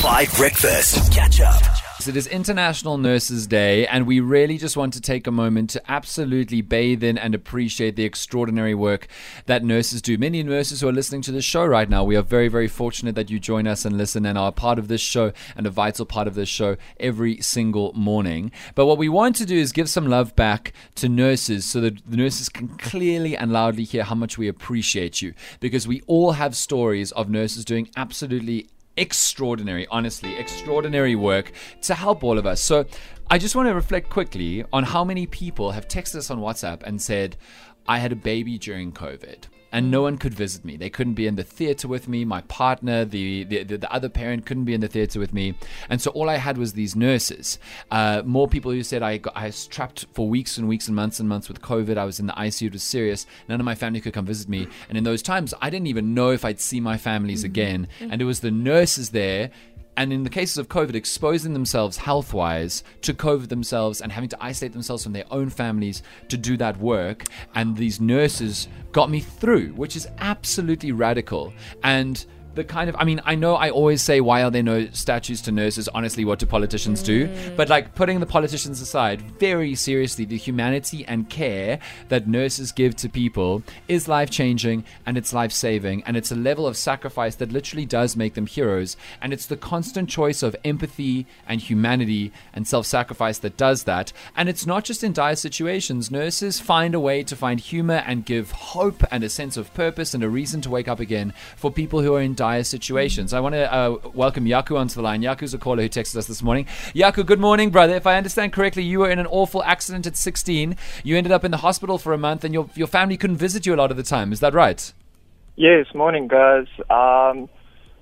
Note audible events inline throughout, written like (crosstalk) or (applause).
5 Breakfast. Catch up. It is International Nurses Day, and we really just want to take a moment to absolutely bathe in and appreciate the extraordinary work that nurses do. Many nurses who are listening to this show right now, we are very, very fortunate that you join us and listen and are part of this show and a vital part of this show every single morning. But what we want to do is give some love back to nurses so that the nurses can clearly and loudly hear how much we appreciate you because we all have stories of nurses doing absolutely extraordinary, honestly, extraordinary work to help all of us. So I just want to reflect quickly on how many people have texted us on WhatsApp and said, I had a baby during COVID and no one could visit me. They couldn't be in the theater with me. My partner, the, the, the other parent, couldn't be in the theater with me. And so all I had was these nurses. Uh, more people who said I, got, I was trapped for weeks and weeks and months and months with COVID. I was in the ICU. It was serious. None of my family could come visit me. And in those times, I didn't even know if I'd see my families again. And it was the nurses there and in the cases of COVID, exposing themselves health wise to COVID themselves and having to isolate themselves from their own families to do that work. And these nurses got me through, which is absolutely radical. And the kind of I mean I know I always say why are there no statues to nurses? Honestly what do politicians do? Mm. But like putting the politicians aside very seriously the humanity and care that nurses give to people is life changing and it's life saving and it's a level of sacrifice that literally does make them heroes. And it's the constant choice of empathy and humanity and self-sacrifice that does that. And it's not just in dire situations. Nurses find a way to find humor and give hope and a sense of purpose and a reason to wake up again for people who are in dire situations. I want to uh, welcome Yaku onto the line. Yaku's a caller who texted us this morning. Yaku, good morning, brother. If I understand correctly, you were in an awful accident at 16. You ended up in the hospital for a month, and your your family couldn't visit you a lot of the time. Is that right? Yes, morning, guys. Um,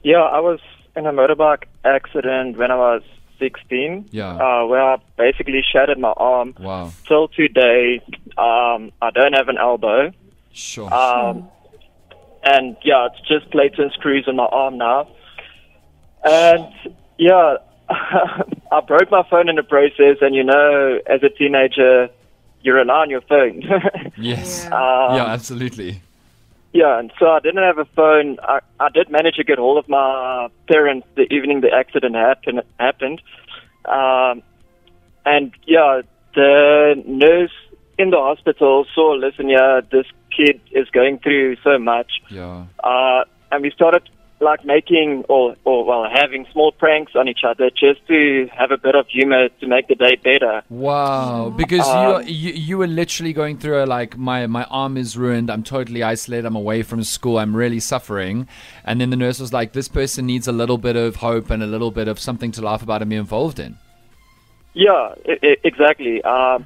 yeah, I was in a motorbike accident when I was 16. Yeah. Uh, where I basically shattered my arm. Wow. Till today, um, I don't have an elbow. Sure. Um, and yeah, it's just plates and screws on my arm now. And yeah, (laughs) I broke my phone in the process. And you know, as a teenager, you rely on your phone. (laughs) yes. um, yeah, absolutely. Yeah, and so I didn't have a phone. I, I did manage to get hold of my parents the evening the accident happen, happened. Um, and yeah, the nurse in the hospital saw, listen, yeah, this kid is going through so much. Yeah. Uh, and we started like making or, or well having small pranks on each other just to have a bit of humor to make the day better. Wow, because Um, you, you you were literally going through a like my my arm is ruined. I'm totally isolated. I'm away from school. I'm really suffering. And then the nurse was like, "This person needs a little bit of hope and a little bit of something to laugh about and be involved in." Yeah, I- I- exactly. Um,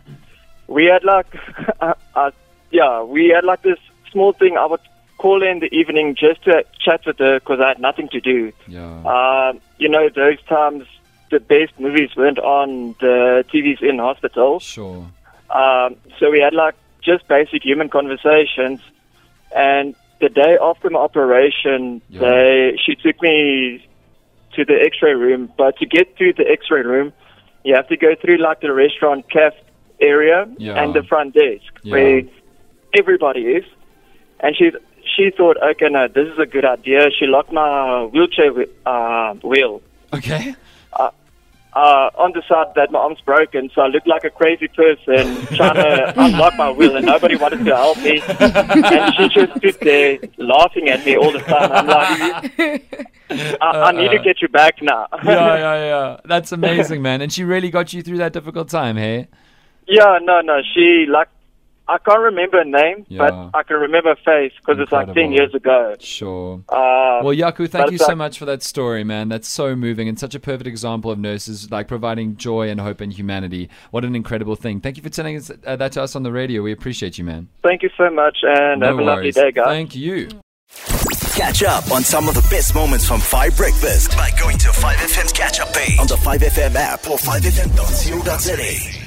we had like, (laughs) uh, yeah, we had like this small thing. I would call in the evening just to chat with her because I had nothing to do. Yeah. Um, you know, those times the best movies weren't on the TVs in hospital. Sure. Um, so we had like just basic human conversations. And the day after my operation, Yeah. they she took me to the X-ray room. But to get to the X-ray room, you have to go through like the restaurant caf area Yeah. and the front desk Yeah. where everybody is. And she she thought, okay, no, this is a good idea. She locked my wheelchair uh, wheel Okay. uh, on the side that my arm's broken, so I looked like a crazy person trying to (laughs) unlock my wheel, and nobody wanted to help me. and she just stood there laughing at me all the time. I'm like, I, I need to get you back now. (laughs) Yeah, yeah, (laughs) yeah. That's amazing, man. And she really got you through that difficult time, hey? yeah, no, no. She like, I can't remember a name, Yeah. but I can remember a face because it's like ten years ago. Sure. Uh, Well, Yaku, thank you so like- much for that story, man. That's so moving and such a perfect example of nurses like providing joy and hope and humanity. What an incredible thing. Thank you for telling us, uh, that to us on the radio. We appreciate you, man. thank you so much, and No have a lovely day, guys. Thank you. Catch up on some of the best moments from 5 Breakfast by going to 5FM's catch up page on the 5FM app or 5FM.co.za.